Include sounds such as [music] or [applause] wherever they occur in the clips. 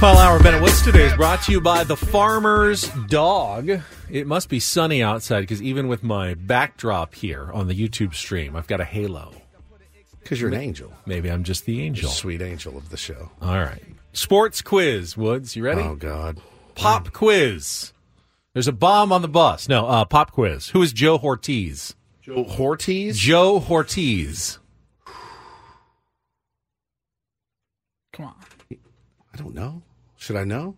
Paul Hour Bennett, what's today is brought to you by the Farmer's Dog. It must be sunny outside because even with my backdrop here on the YouTube stream, I've got a halo. Because you're an angel. Maybe I'm just the angel. Sweet angel of the show. All right. Sports quiz, Woods. You ready? Oh, God. Pop quiz. There's a bomb on the bus. No, uh, pop quiz. Who is Joe Ortiz? Joe Hortiz? Joe Ortiz. Come on. I don't know. Should I know?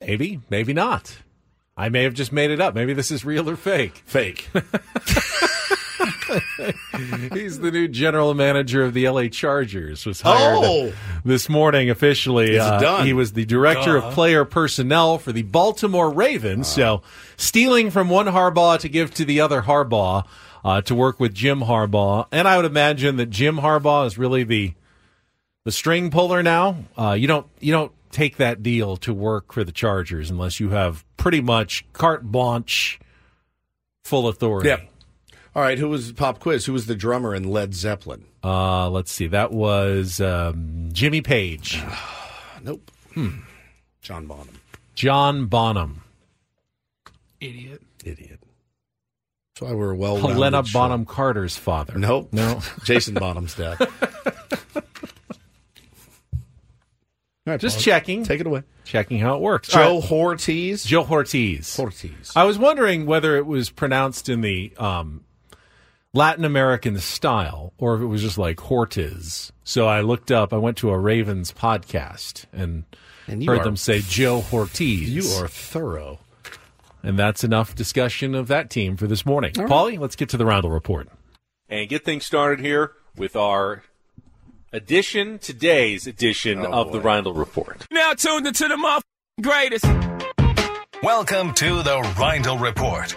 Maybe, maybe not. I may have just made it up. Maybe this is real or fake. Fake. [laughs] [laughs] He's the new general manager of the LA Chargers. Was hired Oh! this morning officially. Uh, done. He was the director of player personnel for the Baltimore Ravens. So stealing from one Harbaugh to give to the other Harbaugh uh, to work with Jim Harbaugh. And I would imagine that Jim Harbaugh is really the the string puller now. Uh, you don't you don't take that deal to work for the Chargers unless you have pretty much carte blanche, full authority. Yep. All right. Who was Pop Quiz? Who was the drummer in Led Zeppelin? Uh, let's see. That was um, Jimmy Page, [sighs] Nope. John Bonham. John Bonham, Idiot. Idiot. That's why we're well. Helena Bonham Carter's father. Nope. No. [laughs] Jason Bonham's dad. [laughs] All right, Just Paul, checking. Take it away. Checking how it works. Joe right. Hortiz. Joe Ortiz. Ortiz. I was wondering whether it was pronounced in the um, Latin American style or if it was just like Hortiz. So I looked up. I went to a Ravens podcast and, And heard are- them say Joe Ortiz. You are thorough. And that's enough discussion of that team for this morning. Paulie, let's get to the Reindl Report. And get things started here with our edition, today's edition Oh, of the boy. Reindl Report. Now tuned into the mother greatest. Welcome to the Reindl Report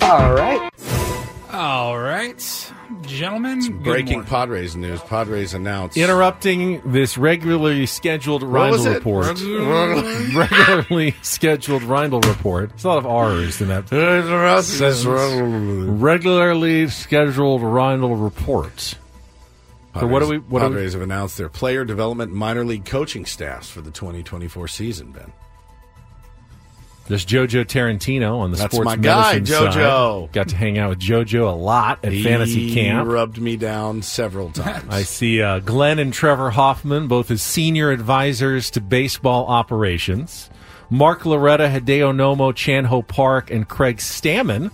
All right. All right. Gentlemen. good Breaking morning. Padres news. Padres announced. Interrupting this regularly scheduled What was Reindl it? report. [laughs] regularly scheduled Reindl report. There's a lot of R's in that. Regularly scheduled Reindl report. So what do we? What do we? Padres have announced their player development minor league coaching staffs for the 2024 season. Ben, There's JoJo Tarantino on the sports. That's sports my guy, medicine JoJo. side. Got to hang out with JoJo a lot at fantasy Camp. He camp. rubbed me down several [laughs] times. I see uh, Glenn and Trevor Hoffman, both as senior advisors to baseball operations. Mark Loretta, Hideo Nomo, Chanho Park, and Craig Stammen,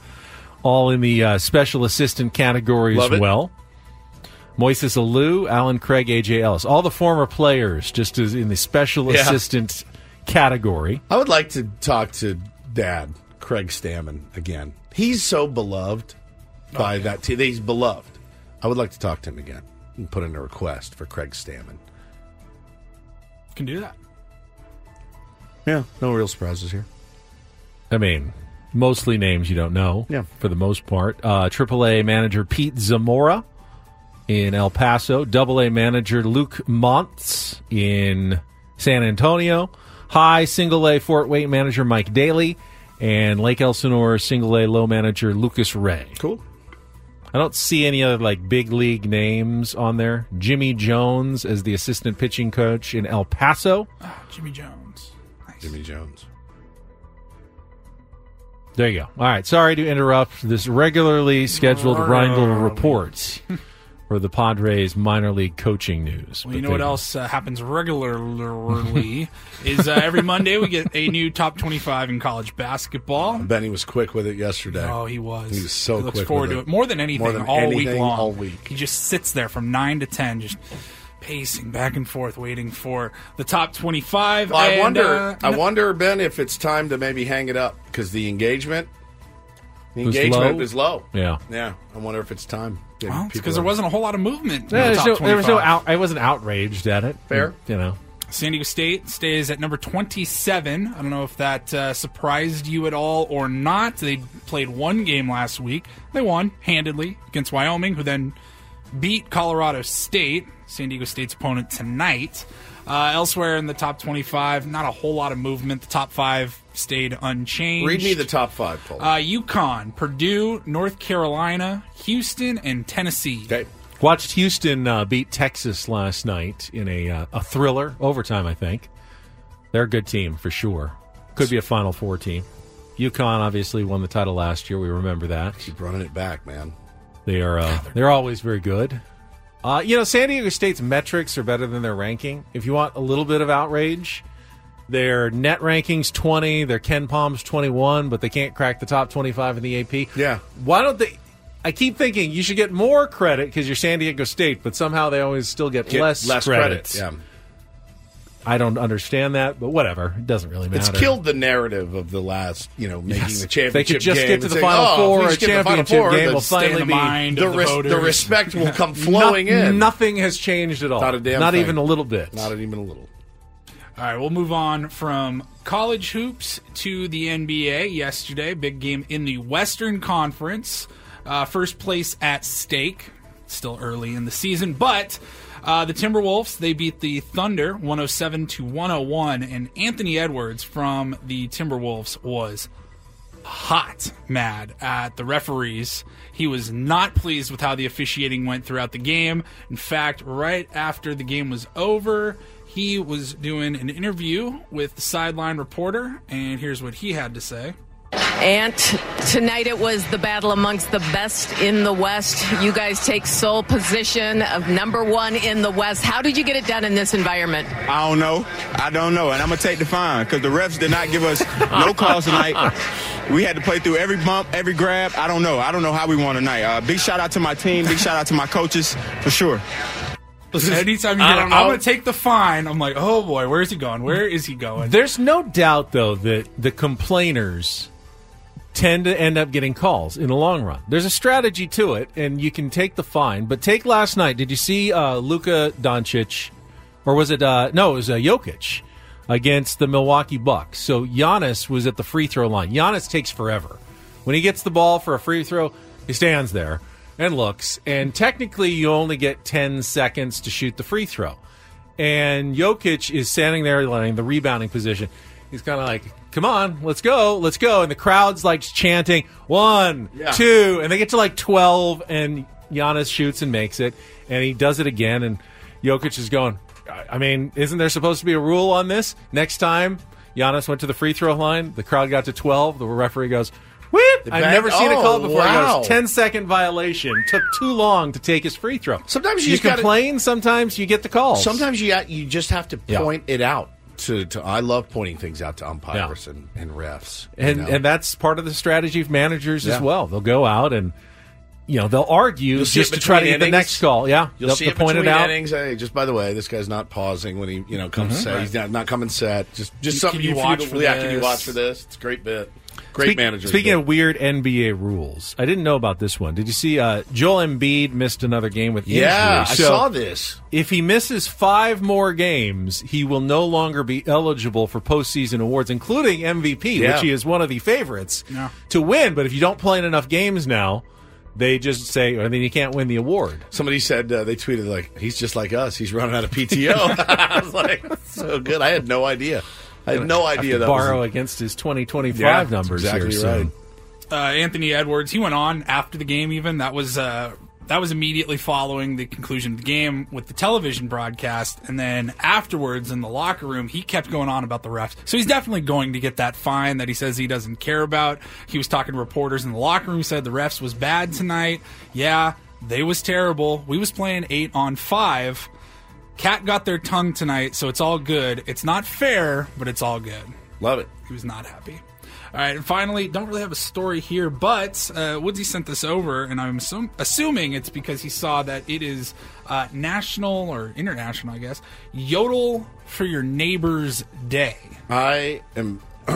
all in the uh, special assistant category Love as it. well. Moises Alou, Allen Craig, AJ Ellis, all the former players, just as in the special Yeah. assistant category. I would like to talk to Dad Craig Stammen again. He's so beloved by that team. He's beloved. I would like to talk to him again. and put in a request for Craig Stammen. Can do that. Yeah, no real surprises here. I mean, mostly names you don't know. Yeah. For the most part. Uh, AAA manager Pete Zamora in El Paso. Double A manager Luke Montz in San Antonio. High single A Fort Wayne manager Mike Daly. And Lake Elsinore single A low manager Lucas Ray. Cool. I don't see any other like big league names on there. Jimmy Jones as the assistant pitching coach in El Paso. Oh, Jimmy Jones. Nice. Jimmy Jones. There you go. All right. Sorry to interrupt this regularly scheduled Reindl report [laughs] for the Padres minor league coaching news. Well, you know there what else uh, happens regularly is uh, every Monday we get a new top 25 in college basketball. Benny was quick with it yesterday. Oh, he was. He was so He looks quick forward with to it. it more than anything More than all week long. all week. He just sits there from nine to ten, just pacing back and forth, waiting for the top 25. Well, I and, wonder. uh, I wonder, Ben, if it's time to maybe hang it up because the engagement, the engagement low? is low. Yeah. Yeah, I wonder if it's time. Maybe Well, because there are- wasn't a whole lot of movement. in Yeah, the there's top no, there was no out. I wasn't outraged at it. Fair. You know. San Diego State stays at number 27. I don't know if that uh, surprised you at all or not. They played one game last week. They won handedly against Wyoming, who then beat Colorado State, San Diego State's opponent tonight. Uh, elsewhere in the top 25, not a whole lot of movement. The top five stayed unchanged. Read me the top five, Paul. uh, UConn, Purdue, North Carolina, Houston, and Tennessee. okay. Watched Houston uh, beat Texas last night in a uh, a thriller overtime. I think they're a good team for sure. Could be a Final Four team. UConn obviously won the title last year. We remember that. Keep running it back, man. They are uh, they're always very good. Uh, you know, San Diego State's metrics are better than their ranking. If you want a little bit of outrage, their net rankings twenty, their KenPom's twenty one, but they can't crack the top twenty five in the AP. Yeah. Why don't they? I keep thinking you should get more credit because you're San Diego State, but somehow they always still get, Get less, less credit. credit. Yeah. I don't understand that, but whatever. It doesn't really matter. It's killed the narrative of the last, you know, making Yes. the If championship. they could just game get to the say, Final oh, if Four we just get to the Final championship Four, game will stay in finally the be mind the, the res- the respect will come [laughs] flowing No- in. Nothing has changed at all. Not a damn Not thing. even a little bit. Not even a little. All right, we'll move on from college hoops to the NBA. Yesterday, big game in the Western Conference. Uh, first place at stake. Still early in the season, but uh, the Timberwolves they beat the Thunder 107 to 101, and Anthony Edwards from the Timberwolves was hot mad at the referees. He was not pleased with how the officiating went throughout the game. In fact, right after the game was over, he was doing an interview with the sideline reporter, and here's what he had to say. And tonight it was the battle amongst the best in the West. You guys take sole position of number one in the West. How did you get it done in this environment? I don't know. I don't know. And I'm going to take the fine because the refs did not give us no [laughs] calls tonight. We had to play through every bump, every grab. I don't know. I don't know how we won tonight. Uh, big shout out to my team. Big shout out to my coaches for sure. Anytime you I hear, don't I'm going to take the fine, I'm like, oh boy, where's he going? Where is he going? There's no doubt, though, that the complainers tend to end up getting calls in the long run. There's a strategy to it, and you can take the fine. But take last night. Did you see uh, Luka Doncic, or was it? Uh, no, it was uh, Jokic against the Milwaukee Bucks. So Giannis was at the free throw line. Giannis takes forever. When he gets the ball for a free throw, he stands there and looks. And technically, you only get 10 seconds to shoot the free throw. And Jokic is standing there in the rebounding position. He's kind of like, come on, let's go, let's go. And the crowd's like chanting, one, Yeah. two. And they get to like 12, and Giannis shoots and makes it. And he does it again. And Jokic is going, I mean, isn't there supposed to be a rule on this? Next time Giannis went to the free throw line, the crowd got to 12. The referee goes, Whip! I've never seen it oh, called before. He wow. goes, 10 second violation. Took too long to take his free throw. Sometimes you you just gotta- complain, sometimes you get the call. Sometimes you you just have to Yeah. point it out. To, to I love pointing things out to umpires and, and refs. you and know. and that's part of the strategy of managers as well. They'll go out and you know they'll argue You'll just to try to get the next call. Yeah, You'll they'll, see they'll it point it out. innings. Hey, just by the way, this guy's not pausing when he you know comes Mhm. set. He's not, not coming set. Just just Can something you you watch for yeah, Can you watch for this? It's a great bit. Great Speak- manager. Speaking of weird NBA rules, I didn't know about this one. Did you see uh, Joel Embiid missed another game with injury? Yeah, I saw this. If he misses five more games, he will no longer be eligible for postseason awards, including MVP, Yeah. which he is one of the favorites Yeah. to win. But if you don't play in enough games now, they just say, I mean, you can't win the award. Somebody said uh, they tweeted like he's just like us. He's running out of PTO. [laughs] I was like, so good. I had no idea. I had no idea to that borrow was against his 2025 Yeah, that's numbers exactly here soon. right. uh, Anthony Edwards. He went on after the game. Even that was uh, that was immediately following the conclusion of the game with the television broadcast, and then afterwards in the locker room, he kept going on about the refs. So he's definitely going to get that fine that he says he doesn't care about. He was talking to reporters in the locker room. Said the refs was bad tonight. Yeah, they was terrible. We was playing eight on five. Cat got their tongue tonight, so it's all good. It's not fair, but it's all good. Love it. He was not happy. All right, and finally, don't really have a story here, but uh, Woodsy sent this over, and I'm assum- assuming it's because he saw that it is uh, national or international, I guess, Yodel for Your Neighbor's Day. I am [clears throat]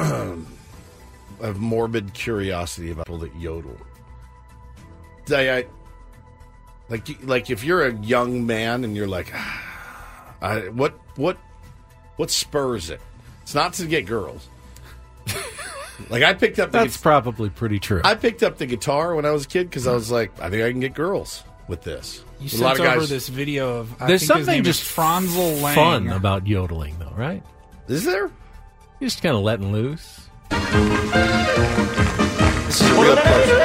of morbid curiosity about people that yodel. I, I like like if you're a young man and you're like, "Ah, I, what what what spurs it? It's not to get girls. like I picked up the That's probably pretty true. I picked up the guitar when I was a kid because I was like, I think I can get girls with this. You a lot of over guys. this video of I There's think something just Franzl Lang. fun about yodeling, though, right? Is there? You're just kind of letting loose. This is a real pleasure.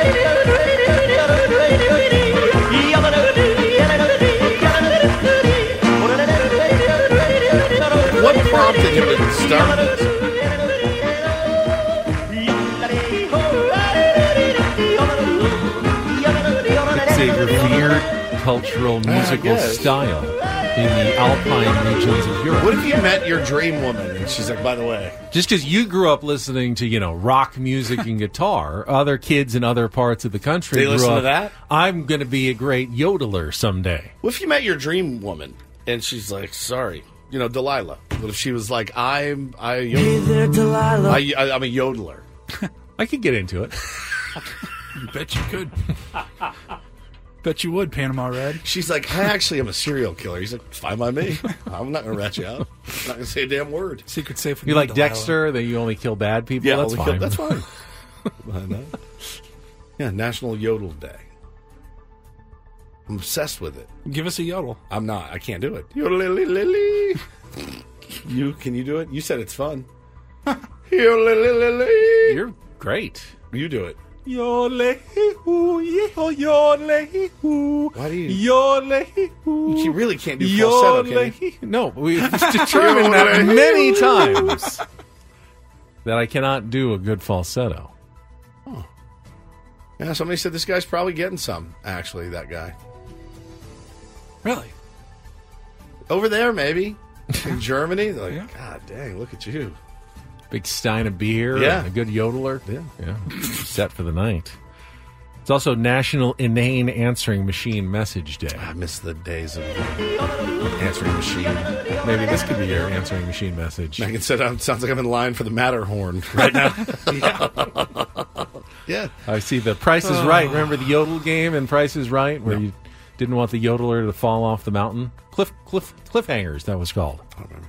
[laughs] What prompted him to start this? It's a revered cultural ah, musical style in the alpine regions of Europe. What if you met your dream woman and she's like, by the way, Just because you grew up listening to, you know, rock music and [laughs] guitar, other kids in other parts of the country They listen to that? I'm going to be a great yodeler someday. what if you met your dream woman and she's like, sorry, you know, Delilah? What if she was like, I'm, I, yodel- I, I, I'm a yodeler. [laughs] I could get into it. you [laughs] Bet you could. [laughs] Bet you would, Panama Red. She's like, I actually am a serial killer. He's like, fine by me. I'm not going to rat you out. I'm not going to say a damn word. Secret safe. with You like Delilah. Dexter, that you only kill bad people? Yeah, that's fine. kill- that's fine. Why not? Yeah, National Yodel Day. I'm obsessed with it. Give us a yodel. I'm not. I can't do it. Yodelily. You can you do it? You said it's fun. [laughs] You're great. You do it. Why Why do you? You really can't do falsetto, can you? No, we've [laughs] determined that many times [laughs] that I cannot do a good falsetto. Oh, Yeah, somebody said this guy's probably getting some. Actually, that guy Really? over there, maybe [laughs] in Germany. Like, God dang, look at you. Big stein of beer, Yeah. and a good yodeler. Yeah. yeah, set for the night. It's also National Inane Answering Machine Message Day. I miss the days of answering machine. Maybe this could be your answering machine message. Megan said, um, "Sounds like I'm in line for the Matterhorn [laughs] right now." [laughs] yeah. I see the Price is Right. [sighs] Remember the yodel game and Price is Right, where you didn't want the yodeler to fall off the mountain? Cliff, cliff, cliffhangers. That was called. I don't remember.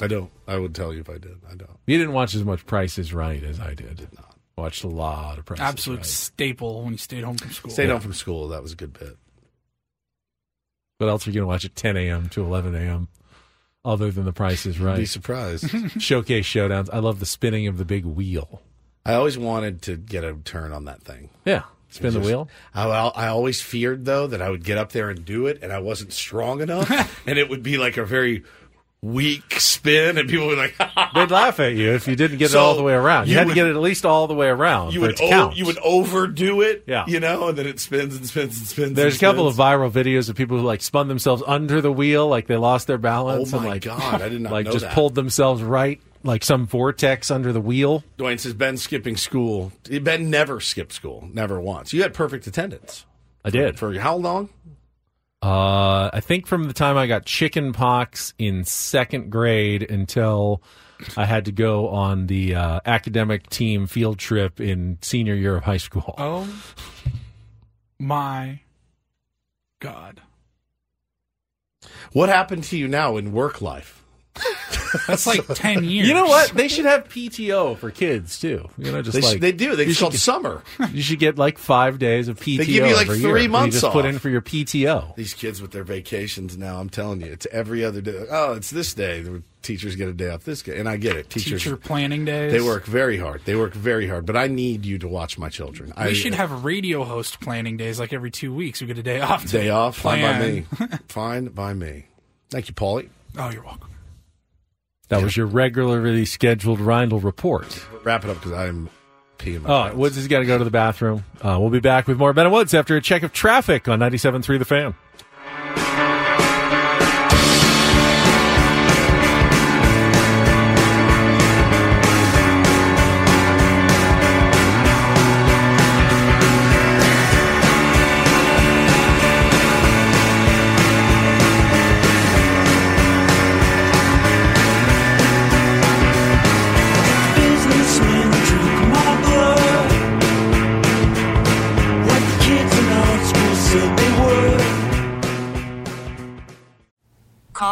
I don't. I would tell you if I did. I don't. You didn't watch as much Price is Right as I did. I did not. Watched a lot of Price. is Absolute Right. staple when you stayed home from school. Stayed home from school. That was a good bit. What else are you going to watch at 10 a.m. to 11 a.m. other than The Price is Right? Be surprised. [laughs] Showcase showdowns. I love the spinning of the big wheel. I always wanted to get a turn on that thing. Yeah, spin the wheel. I, I always feared though that I would get up there and do it, and I wasn't strong enough, [laughs] and it would be like a very weak spin, and people would be like, [laughs] They'd laugh at you if you didn't get So it all the way around. You, you had would- to get it at least all the way around you would it to o- count. you would overdo it, Yeah. you know, and then it spins and spins and spins. There's and a couple of viral videos of people who like spun themselves under the wheel, like they lost their balance. Oh and my like, God, I did not [laughs] like just that. pulled themselves right, like some vortex under the wheel. Dwayne says Ben skipping school. Ben never skipped school, never once. You had perfect attendance. I did. For how long? Uh, I think from the time I got chicken pox in second grade until I had to go on the uh, academic team field trip in senior year of high school. Oh my God. What happened to you now in work life? That's like [laughs] 10 years. You know what? They should have PTO for kids too. You know, just They, sh- like they do. They you it's called should, summer. you should get like five days of PTO. They give you like three year. months You just put in for your PTO. These kids with their vacations now, I'm telling you, it's every other day. Oh, it's this day. The teachers get a day off this day. And I get it. Teachers, Teacher planning days. they work very hard. They work very hard. But I need you to watch my children. I We should have radio host planning days like every two weeks. We get a day off. day off. Fine by me. [laughs] Fine by me. Thank you, Paulie. Oh, you're welcome. That was your regularly scheduled Reindl report. Wrap it up because I'm peeing my Oh, pants. Woods has got to go to the bathroom. Uh, we'll be back with more Ben and Woods after a check of traffic on 97.3 The Fan.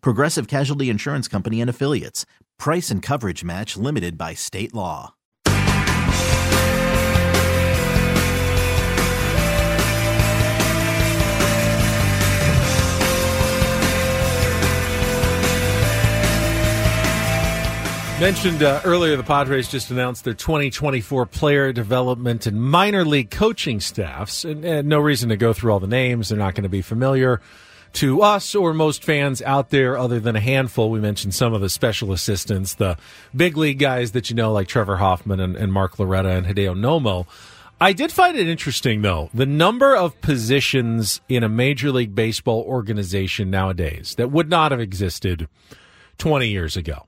Progressive Casualty Insurance Company and Affiliates. Price and coverage match limited by state law. Mentioned uh, earlier, the Padres just announced their 2024 player development and minor league coaching staffs. And, and no reason to go through all the names. They're not going to be familiar to us or most fans out there, other than a handful. We mentioned some of the special assistants, the big league guys that you know, like Trevor Hoffman and, and Mark Loretta and Hideo Nomo. I did find it interesting, though, the number of positions in a Major League Baseball organization nowadays that would not have existed 20 years ago.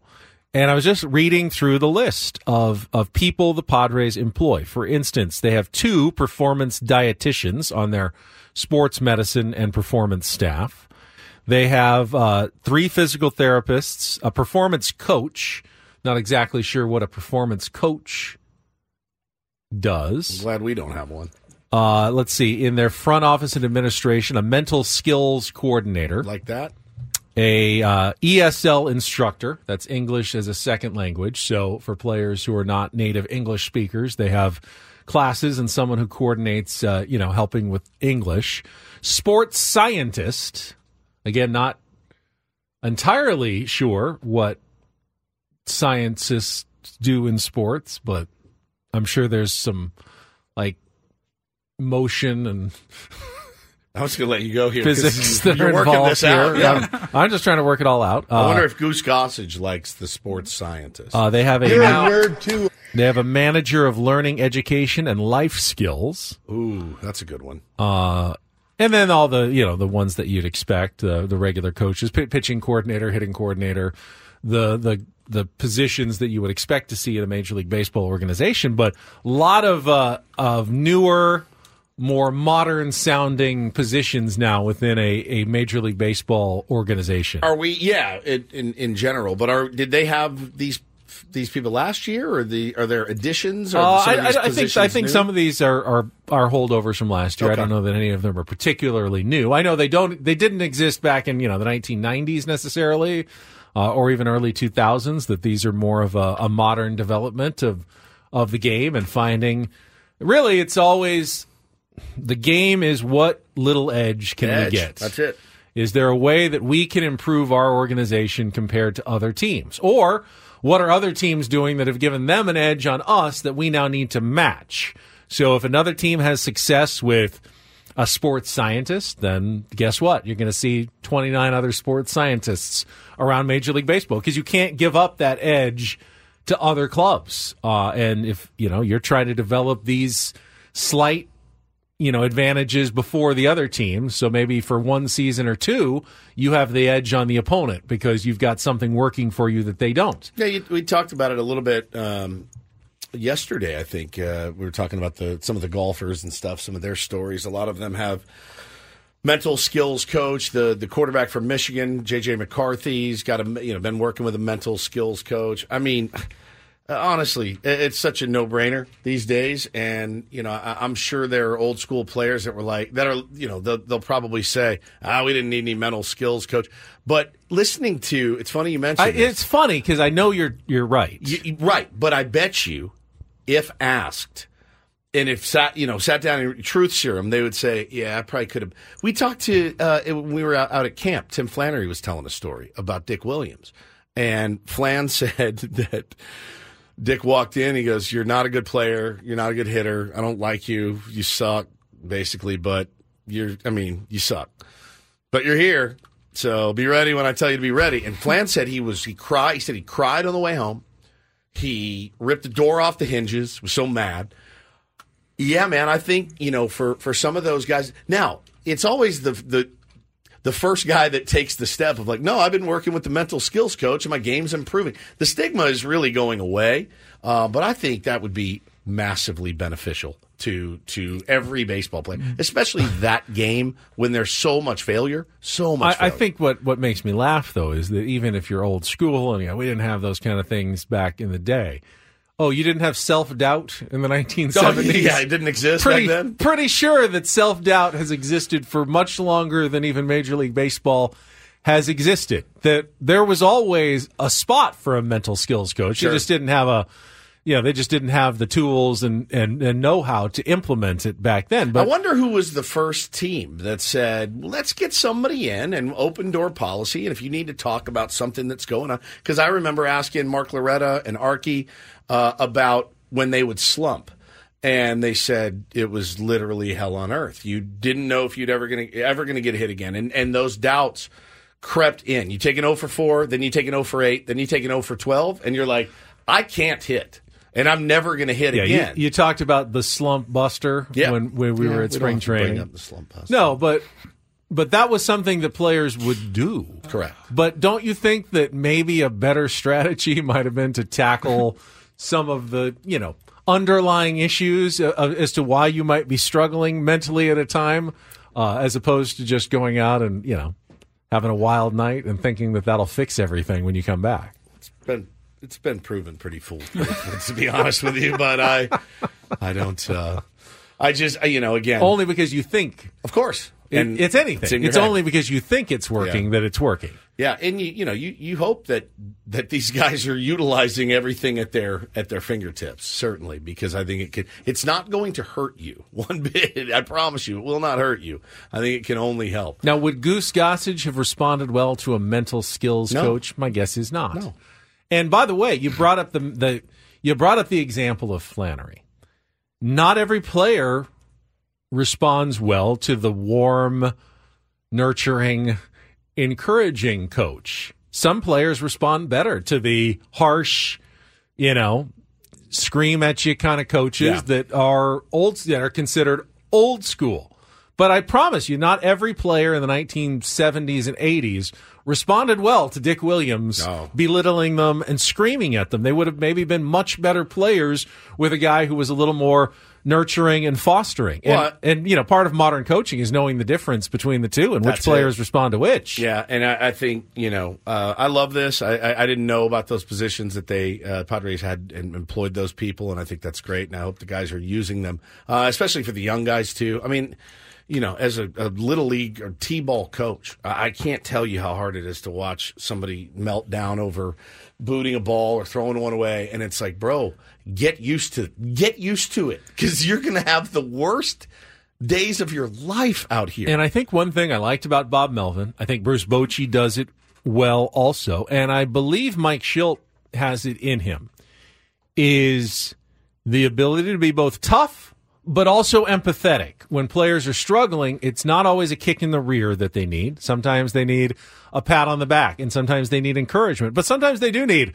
And I was just reading through the list of, of people the Padres employ. For instance, they have two performance dietitians on their sports medicine and performance staff. They have uh, three physical therapists, a performance coach. Not exactly sure what a performance coach does. I'm glad we don't have one. Uh, let's see. In their front office and administration, a mental skills coordinator, Like that? a uh, ESL instructor. That's English as a second language. So for players who are not native English speakers, they have classes and someone who coordinates, uh, you know, helping with English. Sports scientist. Again, not entirely sure what scientists do in sports, but I'm sure there's some like motion and [laughs] I was going to let you go here. physics that You're are working involved this here. out. Yeah. I'm, I'm just trying to work it all out. I wonder Uh, if Goose Gossage likes the sports scientist. uh, they have a You're a nerd, too. They have a manager of learning, education, and life skills. Ooh, that's a good one. Uh, And then all the you know the ones that you'd expect uh, the regular coaches, p- pitching coordinator, hitting coordinator, the the the positions that you would expect to see in a major league baseball organization. But a lot of uh, of newer, more modern sounding positions now within a, a major league baseball organization. Are we? Yeah, in in, in general. But are did they have these these people last year, or the are there additions? Or Uh, I, I- think I think new? some of these are, are are holdovers from last year. I don't know that any of them are particularly new. I know they don't they didn't exist back in you know the 1990s necessarily, uh, or even early 2000s. That these are more of a, a modern development of of the game and finding. Really, it's always the game is what little edge can Edge. we get. That's it. Is there a way that we can improve our organization compared to other teams? Or what are other teams doing that have given them an edge on us that we now need to match? So if another team has success with a sports scientist, then guess what? You're going to see 29 other sports scientists around Major League Baseball because you can't give up that edge to other clubs. Uh, and if, you know, you're trying to develop these slight you know advantages before the other team so maybe for one season or two you have the edge on the opponent because you've got something working for you that they don't Yeah, you, we talked about it a little bit um, yesterday. I think uh, we were talking about the some of the golfers and stuff, some of their stories. A lot of them have mental skills coach. The the quarterback from Michigan, JJ McCarthy's got a you know been working with a mental skills coach. I mean. Honestly, it's such a no-brainer these days, and you know I, I'm sure there are old school players that were like that are you know they'll, they'll probably say, "Ah, we didn't need any mental skills coach." But listening to it's funny you mentioned I, it's funny because i know you're you're right You- you- right, but I bet you, if asked, and if sat, you know, sat down in truth serum, they would say, "Yeah, I probably could have." We talked to uh, when we were out, out at camp. Tim Flannery was telling a story about Dick Williams, and Flan [laughs] said that Dick walked in. He goes, "You're not a good player. You're not a good hitter. I don't like you. You suck, basically. But you're, I mean, you suck. But you're here." So be ready when I tell you to be ready. And Flan said he was he cried. He said he cried on the way home. He ripped the door off the hinges. Was so mad. Yeah, man. I think you know for for some of those guys. Now it's always the the the first guy that takes the step of like, no, I've been working with the mental skills coach and my game's improving. The stigma is really going away, uh, but I think that would be massively beneficial to to every baseball player, especially [laughs] that game when there's so much failure, so much. I, I think what, what makes me laugh though is that even if you're old school and you know, we didn't have those kind of things back in the day. Oh, you didn't have self doubt in the 1970s? [laughs] Oh, yeah, it didn't exist pretty, back then. Pretty sure that self doubt has existed for much longer than even Major League Baseball has existed. That there was always a spot for a mental skills coach. Sure. You just didn't have a, you know, they just didn't have the tools and, and, and know how to implement it back then. But I wonder who was the first team that said, let's get somebody in and open door policy. And if you need to talk about something that's going on, because I remember asking Mark Loretta and Arky uh, about when they would slump. And they said it was literally hell on earth. You didn't know if you'd ever gonna ever gonna get hit again, and and those doubts crept in. You take an 0 for 4, then you take an 0 for 8, then you take an 0 for 12, and you're like, I can't hit, and I'm never going to hit yeah, again. you, you talked about the slump buster Yeah. when, when we Yeah, were at we don't spring have to bring training. up the slump buster. No, but but that was something that players would do. Correct. But don't you think that maybe a better [laughs] strategy might have been to tackle some of the, you know, underlying issues uh, as to why you might be struggling mentally at a time, uh, as opposed to just going out and, you know, having a wild night and thinking that that'll fix everything when you come back? It's been it's been proven pretty foolproof, to be honest with you. But I I don't. Uh, I just you know again Only because you think. of course. And it's anything. in your It's, only because you think it's working Yeah. that it's working. Yeah, and you you know you, you hope that that these [laughs] guys are utilizing everything at their at their fingertips certainly because I think it could it's not going to hurt you [laughs] one bit I promise you it will not hurt you I think it can only help Now, would Goose Gossage have responded well to a mental skills No. coach? My guess is not. No. And by the way, you brought up the the you brought up the example of Flannery. Not every player responds well to the warm, nurturing, encouraging coach. Some players respond better to the harsh, you know, scream at you kind of coaches Yeah. that are old that are considered old school. But I promise you, not every player in the 1970s and 80s responded well to Dick Williams belittling them and screaming at them. They would have maybe been much better players with a guy who was a little more nurturing and fostering. And, Well, and you know, part of modern coaching is knowing the difference between the two and which players it. respond to which. Yeah, and I, I think you know uh, I love this. I, I, I didn't know about those positions that they uh, Padres had and employed those people, and I think that's great. And I hope the guys are using them, uh, especially for the young guys too. I mean, you know, as a, a little league or t-ball coach, I, I can't tell you how hard it is to watch somebody melt down over booting a ball or throwing one away, and it's like, bro, get used to get used to it because you're to have the worst days of your life out here. And I think one thing I liked about Bob Melvin, I think Bruce Bochy does it well also, and I believe Mike Shildt has it in him, is the ability to be both tough but also empathetic. When players are struggling, it's not always a kick in the rear that they need. Sometimes they need a pat on the back, and sometimes they need encouragement, but sometimes they do need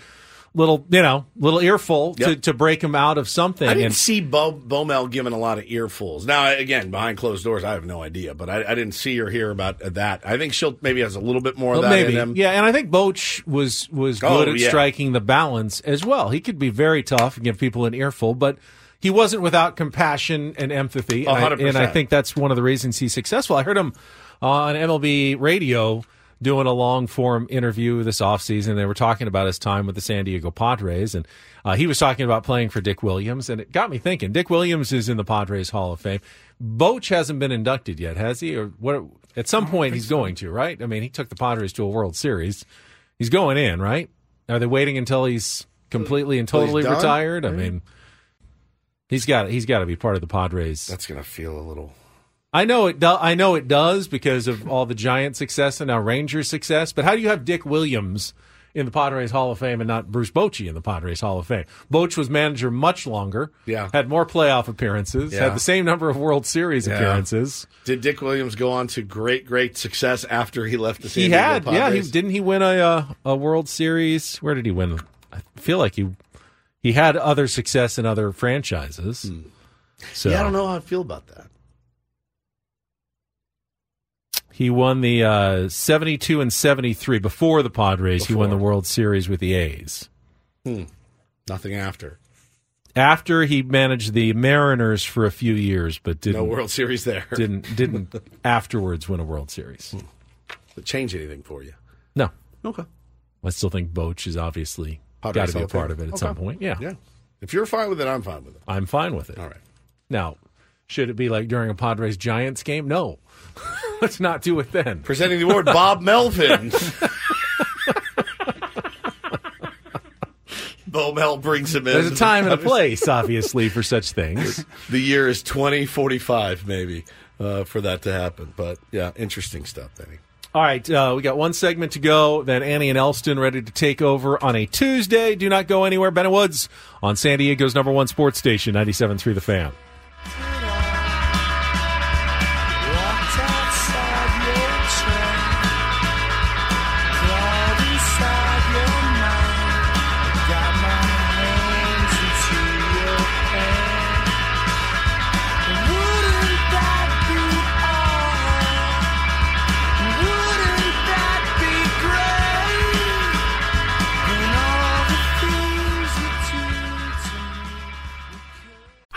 little, you know, little earful to, Yep. to break them out of something. I didn't and see Bo Bomel giving a lot of earfuls. Now, again, behind closed doors, I have no idea, but I, I didn't see or hear about that. I think Shildt maybe has a little bit more of that maybe, in him. yeah, and I think Boch was was Oh, good at yeah. striking the balance as well. He could be very tough and give people an earful, but he wasn't without compassion and empathy. A And I, and I think that's one of the reasons he's successful. I heard him on MLB radio doing a long form interview this offseason. They were talking about his time with the San Diego Padres, and uh, he was talking about playing for Dick Williams, and it got me thinking. Dick Williams is in the Padres Hall of Fame. Boch hasn't been inducted yet, has he? Or what? At some point, he's going to, right? I mean, he took the Padres to a World Series. He's going in, right? Are they waiting until he's completely and totally done? retired? I mean, he's got he's got to be part of the Padres. That's going to feel a little. I know it. Do, I know it does because of all the Giant success and now Rangers success. But how do you have Dick Williams in the Padres Hall of Fame and not Bruce Bochy in the Padres Hall of Fame? Boch was manager much longer. Yeah. had more playoff appearances. Yeah. Had the same number of World Series Yeah. appearances. Did Dick Williams go on to great, great success after he left the San he Diego had, yeah. He, didn't he win a uh, a World Series? Where did he win? I feel like he he had other success in other franchises. So Hmm. Yeah, I don't know how I feel about that. He won the uh, 72 and 73 before the Padres. He won the World Series with the A's. Hmm. Nothing after. After he managed the Mariners for a few years, but didn't No World Series there. [laughs] didn't didn't afterwards win a World Series. Does it change anything for you? No, Okay. I still think Boch is obviously got to be a part of it at Okay. some point. Yeah, Yeah. If you're fine with it, I'm fine with it. I'm fine with it. All right. Now, should it be like during a Padres Giants game? No, [laughs] let's not do it then. Presenting the award, Bob [laughs] Melvin. [laughs] Bo Mel brings him in. There's a time and a place, obviously, for such things. The year is 2045, maybe, uh, for that to happen. But yeah, interesting stuff, Benny. All right, uh, we got one segment to go. Then Annie and Elston ready to take over on a Tuesday. Do not go anywhere. Bennett Woods on San Diego's number one sports station, 97.3 The Fan.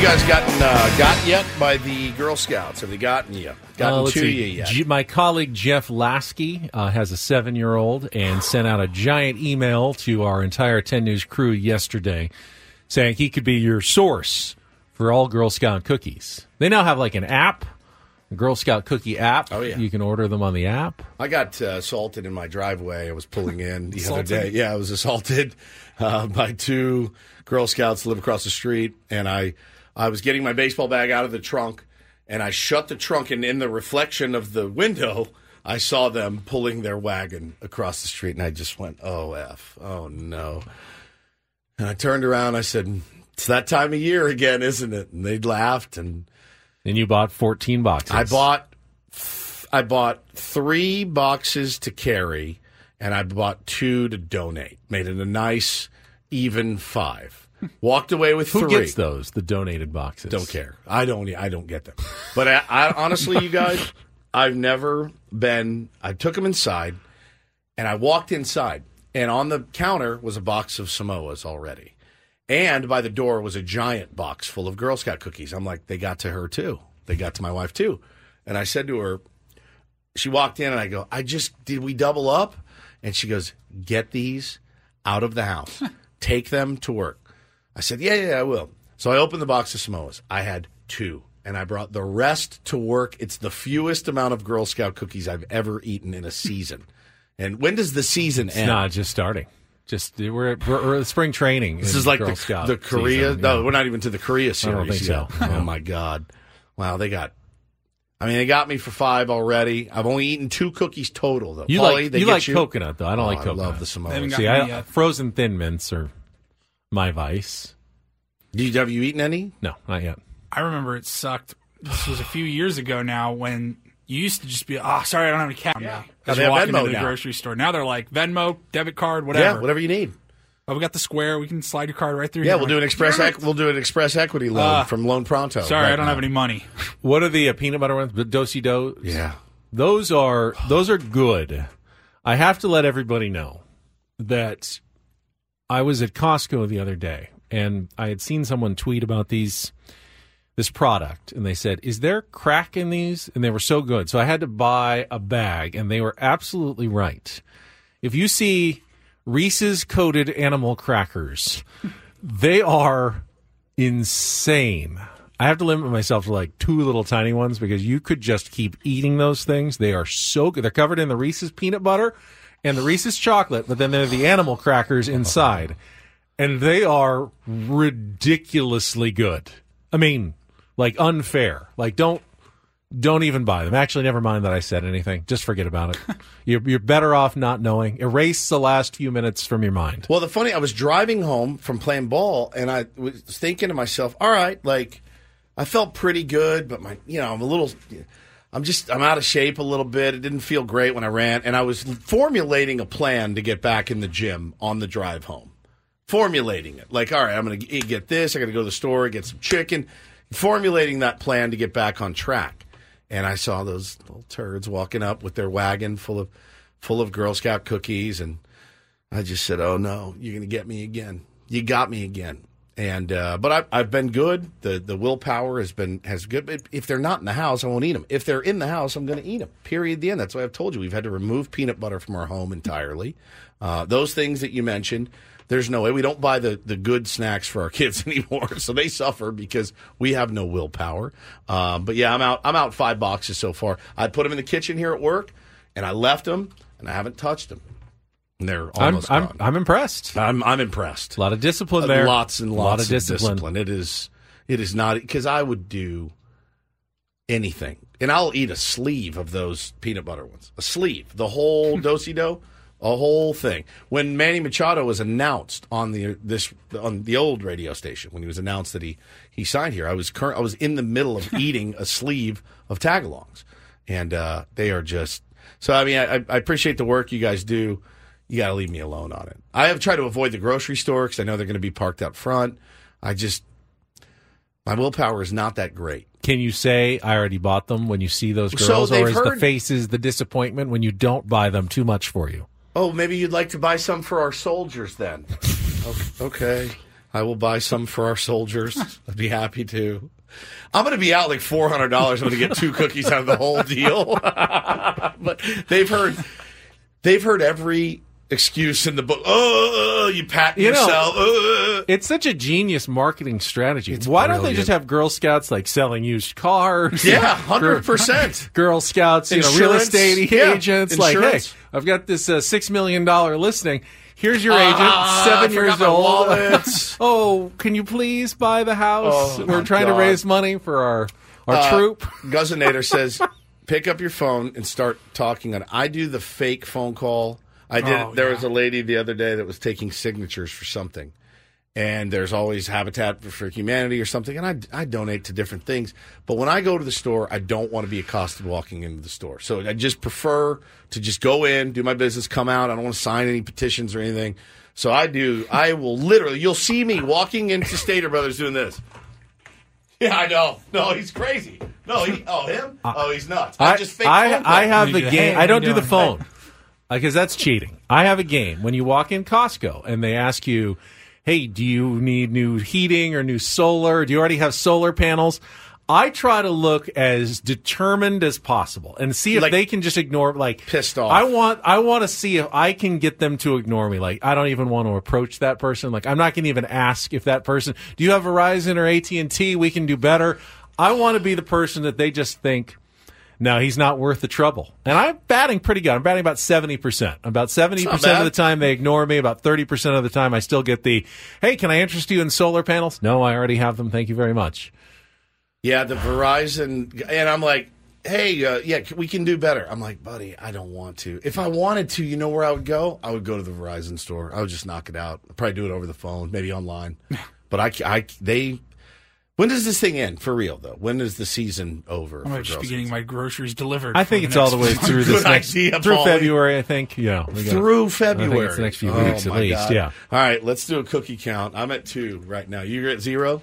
You guys gotten uh, got yet by the Girl Scouts? Have they gotten you? Gotten Uh, to see. you yet? G- my colleague Jeff Lasky uh, has a seven year old and [sighs] sent out a giant email to our entire 10 News crew yesterday saying he could be your source for all Girl Scout cookies. They now have like an app, a Girl Scout cookie app. Oh, yeah. You can order them on the app. I got uh, assaulted in my driveway. I was pulling in the other day. Yeah, I was assaulted uh, by two Girl Scouts live across the street, and I I was getting my baseball bag out of the trunk, and I shut the trunk, and in the reflection of the window, I saw them pulling their wagon across the street, and I just went, "Oh f, oh no!" And I turned around. I said, "It's that time of year again, isn't it?" And they laughed, and and you bought 14 boxes. I bought I bought three boxes to carry, and I bought two to donate. Made it a nice even five. Walked away with Who three. gets those? The donated boxes. Don't care. I don't. I don't get them. But I, I honestly, you guys, I've never been. I took them inside, and I walked inside, and on the counter was a box of Samoas already, and by the door was a giant box full of Girl Scout cookies. I'm like, they got to her too. They got to my wife too, and I said to her, she walked in, and I go, I just did we double up? And she goes, get these out of the house, [laughs] take them to work. I said, yeah, yeah, I will. So I opened the box of Samoas. I had two, and I brought the rest to work. It's the fewest amount of Girl Scout cookies I've ever eaten in a season. And when does the season It's end? not just starting. Just we're at, we're at spring training. This is like Girl the, Scout the Korea. season, No, we're not even to the Korea I series don't think so. yet. Oh my god! Wow, they got. I mean, they got me for five already. I've only eaten two cookies total, though. You Paulie, like they you get like coconut though. I don't Oh, like I coconut. love the Samoas. See, I, yet. frozen thin mints are my vice. Do you, have you eaten any? No, not yet. I remember it sucked. This was a few years ago now when you used to just be, oh, sorry, I don't have any cash. Yeah. As they you're have walking Venmo into the now. grocery store. Now they're like Venmo, debit card, whatever. Yeah, whatever you need. Oh, we got the square. We can slide your card right through Yeah, here. we'll do an express. "Damn Ec- we'll do an express equity loan Uh, from Loan Pronto. Sorry, right I don't now. have any money. [laughs] What are the uh, peanut butter ones? The Do-si-do. Yeah, those are those are good. I have to let everybody know that I was at Costco the other day and I had seen someone tweet about these this product and they said, "Is there crack in these?" And they were so good. So I had to buy a bag and they were absolutely right. If you see Reese's coated animal crackers, [laughs] they are insane. I have to limit myself to like two little tiny ones because you could just keep eating those things. They are so good. They're covered in the Reese's peanut butter and the Reese's chocolate, but then they're the animal crackers inside. And they are ridiculously good. I mean, like unfair. Like don't don't even buy them. Actually, never mind that I said anything. Just forget about it. [laughs] you're you're better off not knowing. Erase the last few minutes from your mind. Well, the funny, I was driving home from playing ball, and I was thinking to myself, "All right, like I felt pretty good, but my, you know, I'm a little, I'm just, I'm out of shape a little bit. It didn't feel great when I ran, and I was formulating a plan to get back in the gym on the drive home. Formulating it, like, all right, I'm going to get this. I got to go to the store, get some chicken. Formulating that plan to get back on track, and I saw those little turds walking up with their wagon full of, full of Girl Scout cookies, and I just said, "Oh no, you're going to get me again. You got me again." And uh, but I, I've been good. The the willpower has been has good. If they're not in the house, I won't eat them. If they're in the house, I'm going to eat them. Period. The end. That's why I've told you we've had to remove peanut butter from our home entirely. Uh, those things that you mentioned. There's no way we don't buy the, the good snacks for our [laughs] kids anymore, so they suffer because we have no willpower. Um, but yeah, I'm out. I'm out five boxes so far. I put them in the kitchen here at work, and I left them, and I haven't touched them. They're I'm almost I'm. I'm impressed. I'm I'm impressed. A lot of discipline Uh, there. Lots and lots lot of discipline. discipline. It is it is not because I would do anything, and I'll eat a sleeve of those peanut butter ones. A sleeve, the whole [laughs] Do-si-do. a whole thing. When Manny Machado was announced on the this on the old radio station, when he was announced that he he signed here, I was current. I was in the middle of [laughs] eating a sleeve of tagalongs, and uh, they are just so. I mean, I, I appreciate the work you guys do. You got to leave me alone on it. I have tried to avoid the grocery store because I know they're going to be parked out front. I just my willpower is not that great. Can you say I already bought them when you see those girls, they've or is the faces the disappointment when you don't buy them too much for you? Oh, maybe you'd like to buy some for our soldiers then. okay, okay. I will buy some for our soldiers. I'd be happy to. I'm going to be out like four hundred dollars. I'm going to get two cookies out of the whole deal. [laughs] but they've heard, they've heard every excuse in the book. Oh, you pat You know, yourself. uh. it's such a genius marketing strategy. Why don't they just have Girl Scouts like selling used cars? Yeah, [laughs] 100%. [laughs] Girl Scouts, you know, real estate yeah, agents. Like, hey. I've got this uh, six million dollar listing. Here's your agent, Ah, seven years old. [laughs] oh, can you please buy the house? Oh, We're trying to raise money for our our Uh, troop. Guzzinator says, pick up your phone and start talking on it. I do the fake phone call. I did. Oh, there was a lady the other day that was taking signatures for something, and there's always Habitat for Humanity or something, and I, I donate to different things. But when I go to the store, I don't want to be accosted walking into the store. So I just prefer to just go in, do my business, come out. I don't want to sign any petitions or anything. So I do. I will literally. You'll see me walking into Stater Brothers doing this. Yeah, I know. No, he's crazy. No, he. Oh, him. Oh, he's nuts. I, I, just fake I, phone call. I have the game. hey, I don't you do the phone because that's cheating. I have a game. When you walk in Costco and they ask you, "Hey, do you need new heating or new solar? Do you already have solar panels?" I try to look as determined as possible and see if Like- they can just ignore. Like Pissed off. I want. I want to see if I can get them to ignore me. Like I don't even want to approach that person. Like I'm not going to even ask if that person. Do you have Verizon or AT and T? We can do better. I want to be the person that they just think. No, he's not worth the trouble. And I'm batting pretty good. I'm batting about 70%. About 70% of the time they ignore me. About 30% of the time I still get the, hey, can I interest you in solar panels? No, I already have them. Thank you very much. Yeah, the Verizon, and I'm like, hey, uh, yeah, we can do better. I'm like, buddy, I don't want to. If I wanted to, you know where I would go? I would go to the Verizon store. I would just knock it out. I'd probably do it over the phone, maybe online. [laughs] but I, I, they. When does this thing end for real though? When is the season over? I for might just Girl be getting Scouts? my groceries delivered. I think it's all the way through month. this Good next, idea, through Paulie. February, I think. Yeah. we got- through I February. think it's the next few Oh, weeks at least. God. Yeah. All right, let's do a cookie count. I'm at two right now. You're at zero.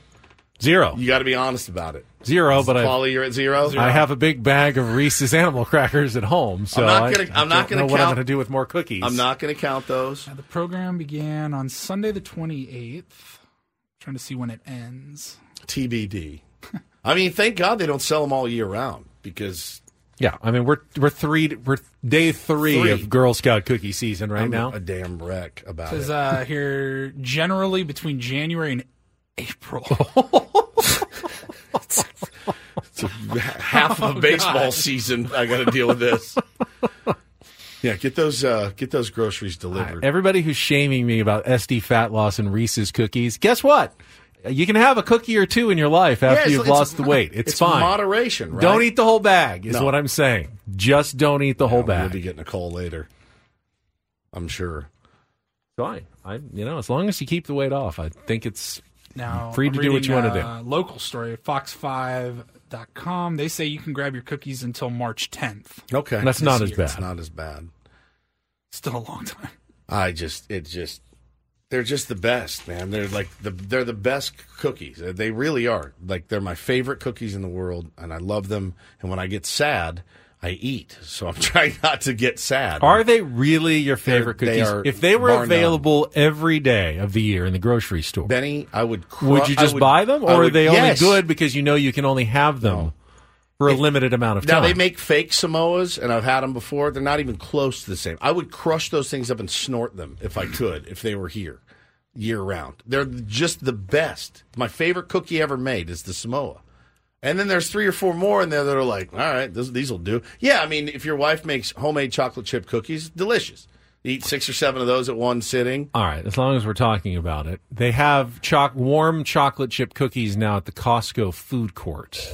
Zero. You got to be honest about it. Zero, but I, Paulie, you're at zero. zero? I have a big bag of Reese's animal crackers at home. So not I- gonna- I I'm not gonna know what I'm going to do with more cookies. I'm not going to count those. The program began on Sunday the 28th. Trying to see when it ends. TBD. I mean, thank God they don't sell them all year round because Yeah, I mean we're we're three we're day three, Three. of Girl Scout cookie season right I'm now. a damn wreck about It says uh, here generally between January and April. [laughs] It's a- half of a Oh, baseball God. season. I got to deal with this. [laughs] Yeah, get those uh, get those groceries delivered. Everybody who's shaming me about SD fat loss and Reese's cookies, guess what? You can have a cookie or two in your life after it's- you've lost the weight. It's, it's fine. moderation, right? Don't eat the whole bag. Is No. what I'm saying. Just don't eat the whole We'll bag. be getting a call later. I'm sure. Fine. I you know as long as you keep the weight off, I think it's Now, free I'm to do what you reading, want to do. uh, Local story, fox5.com. They say you can grab your cookies until March 10th. Okay, That's not as bad. It's not as bad. Still a long time. I just it just they're just the best, man. They're like the they're the best cookies. They really are. Like they're my favorite cookies in the world, and I love them. And when I get sad, I eat. So I'm [laughs] trying not to get sad. Are they really your favorite They're- they cookies? are if they were bar none. available every day of the year in the grocery store, Benny? I would. Cru- would you just would- buy them, or are would- they yes. only good because you know you can only have them for a limited amount of time. Now they make fake Samoas, and I've had them before. They're not even close to the same. I would crush those things up and snort them if I could, if they were here year round. They're just the best. My favorite cookie ever made is the Samoa. And then there's three or four more in there that are like, all right, this, these will do. Yeah, I mean, if your wife makes homemade chocolate chip cookies, delicious. Eat six or seven of those at one sitting. All right, as long as we're talking about it, they have choc- warm chocolate chip cookies now at the Costco food court.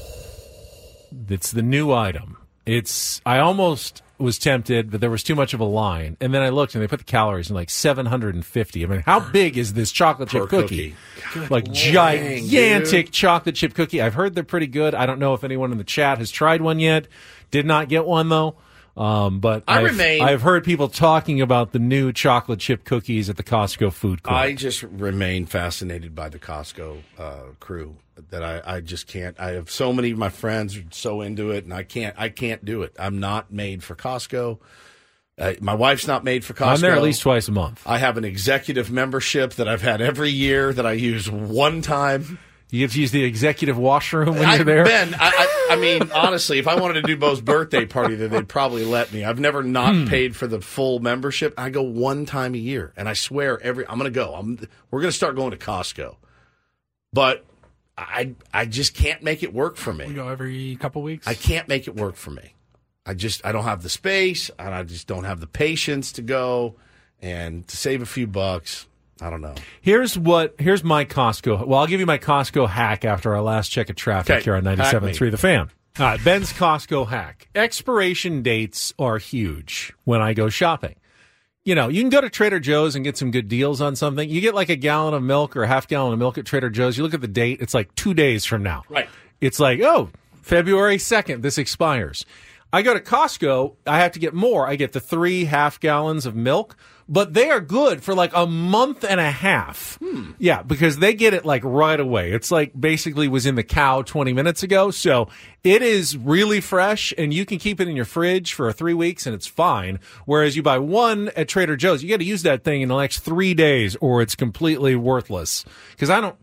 It's the new item. It's I almost was tempted, but there was too much of a line. And then I looked and they put the calories in like 750. I mean, how big is this chocolate chip cookie? cookie. like Dang, gigantic dude. chocolate chip cookie. I've heard they're pretty good. I don't know if anyone in the chat has tried one yet. Did not get one though. Um, but I I've, remain- I've heard people talking about the new chocolate chip cookies at the Costco food court. I just remain fascinated by the Costco uh, crew. That I, I just can't. I have so many of my friends are so into it, and I can't. I can't do it. I'm not made for Costco. Uh, my wife's not made for Costco. I'm there at least twice a month. I have an executive membership that I've had every year that I use one time. You get to use the executive washroom when I, you're there. Ben, I, I, I mean, [laughs] honestly, if I wanted to do Bo's birthday party, then they'd probably let me. I've never not Hmm. paid for the full membership. I go one time a year, and I swear every I'm going to go. I'm we're going to start going to Costco, but I I just can't make it work for We me. go every couple weeks. I can't make it work for me. I just I don't have the space, and I just don't have the patience to go and to save a few bucks. I don't know. Here's what. Here's my Costco. Well, I'll give you my Costco hack after our last check of traffic Okay, here on hack 97.3. The Fan. All right, Ben's Costco hack. Expiration dates are huge when I go shopping. You know, you can go to Trader Joe's and get some good deals on something. You get like a gallon of milk or a half gallon of milk at Trader Joe's. You look at the date; it's like two days from now. Right. It's like, oh, February 2nd, this expires. I go to Costco, I have to get more. I get the three half gallons of milk, but they are good for like a month and a half. Yeah, because they get it like right away. It's like basically was in the cow 20 minutes ago. So it is really fresh and you can keep it in your fridge for three weeks and it's fine. Whereas you buy one at Trader Joe's, you got to use that thing in the next three days or it's completely worthless. Because I don't,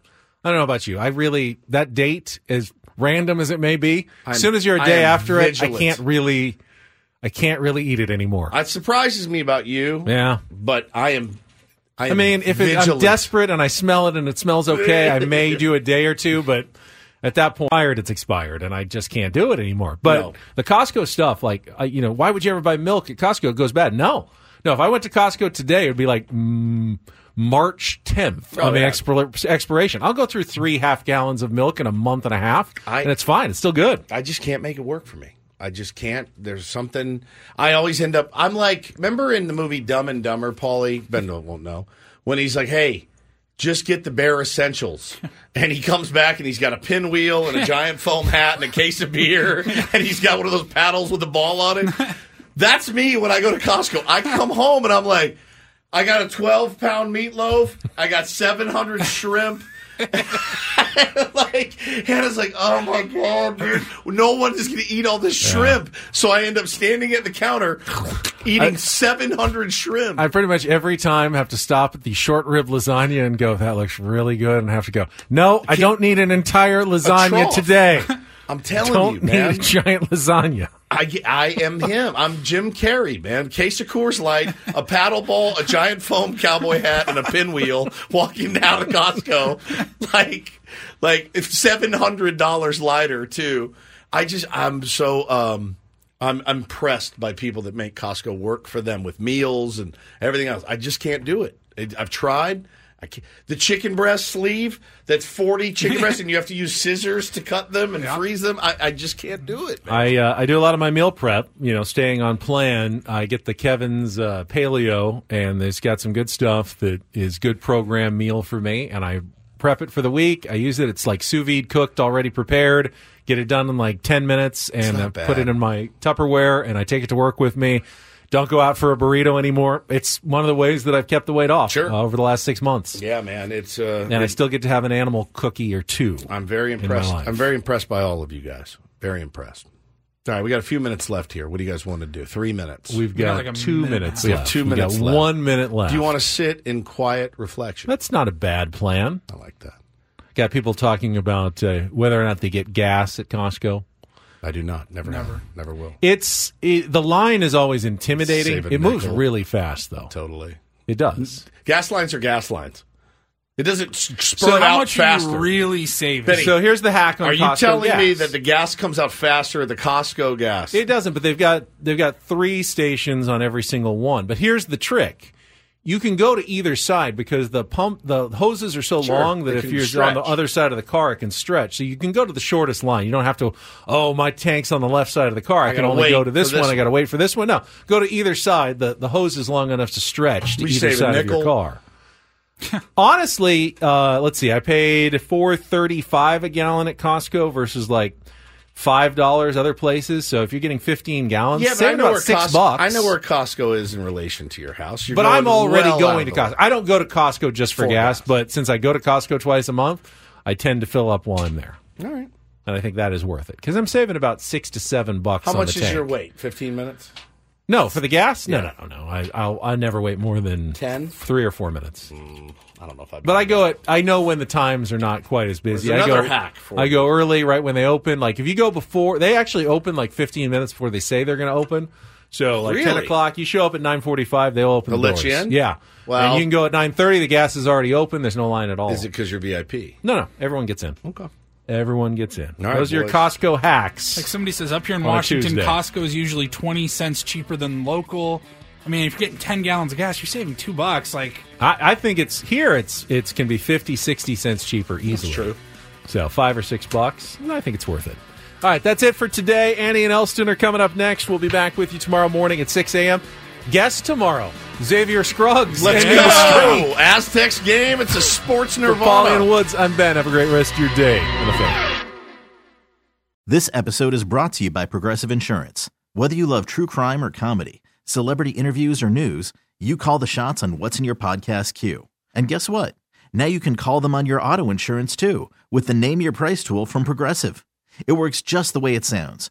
I don't know about you. I really that date as random as it may be. I'm- as soon as you're a day after it. I can't really, I can't really eat it anymore. It surprises me about you. Yeah. but I am. I, I mean, if it, I'm vigilant. desperate and I smell it and it smells okay, I may [laughs] do a day or two, but at that point, expired, it's expired, and I just can't do it anymore. But No. the Costco stuff, like, I, you know, why would you ever buy milk at Costco? It goes bad. No, no. If I went to Costco today, it would be like mm, March 10th Oh, on the yeah. expir- expiration. I'll go through three half gallons of milk in a month and a half, I- and it's fine. It's still good. I just can't make it work for me. I just can't. There's something. I always end up. I'm like, remember in the movie Dumb and Dumber, Paulie? Ben won't know when he's like, "Hey, just get the bare essentials," [laughs] and he comes back and he's got a pinwheel and a giant foam hat and a case of beer, [laughs] and he's got one of those paddles with the ball on it. That's me when I go to Costco. I come home and I'm like, I got a 12 pound meatloaf. I got 700 shrimp. [laughs] like Hannah's like, oh my god, dude, no one is gonna eat all this shrimp. So I end up standing at the counter eating seven hundred shrimp. I pretty much every time have to stop at the short rib lasagna and go, that looks really good, and have to go, no, I don't need an entire lasagna today. [laughs] I'm telling don't you, need man. a giant lasagna. I, I am him. I'm Jim Carrey, man. Case of Coors Light, a paddle ball, a giant foam cowboy hat, and a pinwheel. Walking down to Costco, like like it's seven hundred dollars lighter too. I just I'm so um I'm I'm impressed by people that make Costco work for them with meals and everything else. I just can't do it. I've tried. I can't. The chicken breast sleeve that's 40 chicken breasts and you have to use scissors to cut them and freeze them. I, I just can't do it. I uh, I do a lot of my meal prep. You know, staying on plan. I get the Kevin's uh, Paleo, and it's got some good stuff that is good program meal for me. And I prep it for the week. I use it. It's like sous vide cooked, already prepared. Get it done in like ten minutes, and uh, put it in my Tupperware, and I take it to work with me. Don't go out for a burrito anymore. It's one of the ways that I've kept the weight off Sure. uh, over the last six months. Yeah, man. It's uh, And I still get to have an animal cookie or two. I'm very in my impressed. life. I'm very impressed by all of you guys. Very impressed. All right, we got a few minutes left here. What do you guys want to do? Three minutes. We've got, two minutes We have two We've minutes got left. one minute left. Do you want to sit in quiet reflection? That's not a bad plan. I like that. Got people talking about uh, whether or not they get gas at Costco. I do not. Never. Never. Never will. It's it, the line is always intimidating. Save a It moves nickel. really fast, though. Totally. It does. Gas lines are gas lines. It doesn't s- spurt So how out much faster. are you really saving? Benny, So here's the hack on are you Costco telling me that the gas comes out faster at the Costco gas? It doesn't, but they've got they've got three stations on every single one. But here's the trick: you can go to either side because the pump the hoses are so Sure, long that if you're on the other side of the car, it can stretch. So you can go to the shortest line. You don't have to. Oh, my tank's on the left side of the car. I, I can only go to this, this one. I got to wait for this one. No, go to either side. The the hose is long enough to stretch to We either side of your car. Honestly, uh, let's see. I paid four thirty five a gallon at Costco versus like five dollars other places. So if you're getting fifteen gallons, Yeah, but I know about where six Costco, bucks. I know where Costco is in relation to your house. You're but I'm already well going to Costco. I don't go to Costco just for, For gas, gas. but since I go to Costco twice a month, I tend to fill up while I'm there. All right. And I think that is worth it because I'm saving about six to seven bucks. How much is tank. your wait? Fifteen minutes. No, for the gas? No, Yeah. no, no, no. I I'll, I never wait more than 10? three or four minutes. Hmm, I don't know if I. But I go at I know when the times are not quite as busy. There's I another go hack for I go early right when they open. Like if you go before they actually open like 15 minutes before they say they're going to open. So like 10 Really? o'clock, you show up at 9:45, they'll open They'll the let doors. you in? Yeah. Well- and you can go at 9:30. The gas is already open. There's no line at all. Is it because you're VIP? No, no. Everyone gets in. Okay. Everyone gets in. All right, Those are your boys. Costco hacks. Like somebody says, up here in On a Washington, Tuesday. Costco is usually twenty cents cheaper than local. I mean, if you're getting ten gallons of gas, you're saving two bucks. Like, I, I think it's here. It's it's can be 50, 60 cents cheaper easily. true. So five or six bucks. I think it's worth it. All right, that's it for today. Annie and Elston are coming up next. We'll be back with you tomorrow morning at six a.m. Guest tomorrow, Xavier Scruggs. Let's And go. the Street. Aztecs game. It's a sports nirvana. For Paulie and. Woods, I'm Ben. Have a great rest of your day. On the Fan. This episode is brought to you by Progressive Insurance. Whether you love true crime or comedy, celebrity interviews or news, you call the shots on what's in your podcast queue. And guess what? Now you can call them on your auto insurance too with the Name Your Price tool from Progressive. It works just the way it sounds.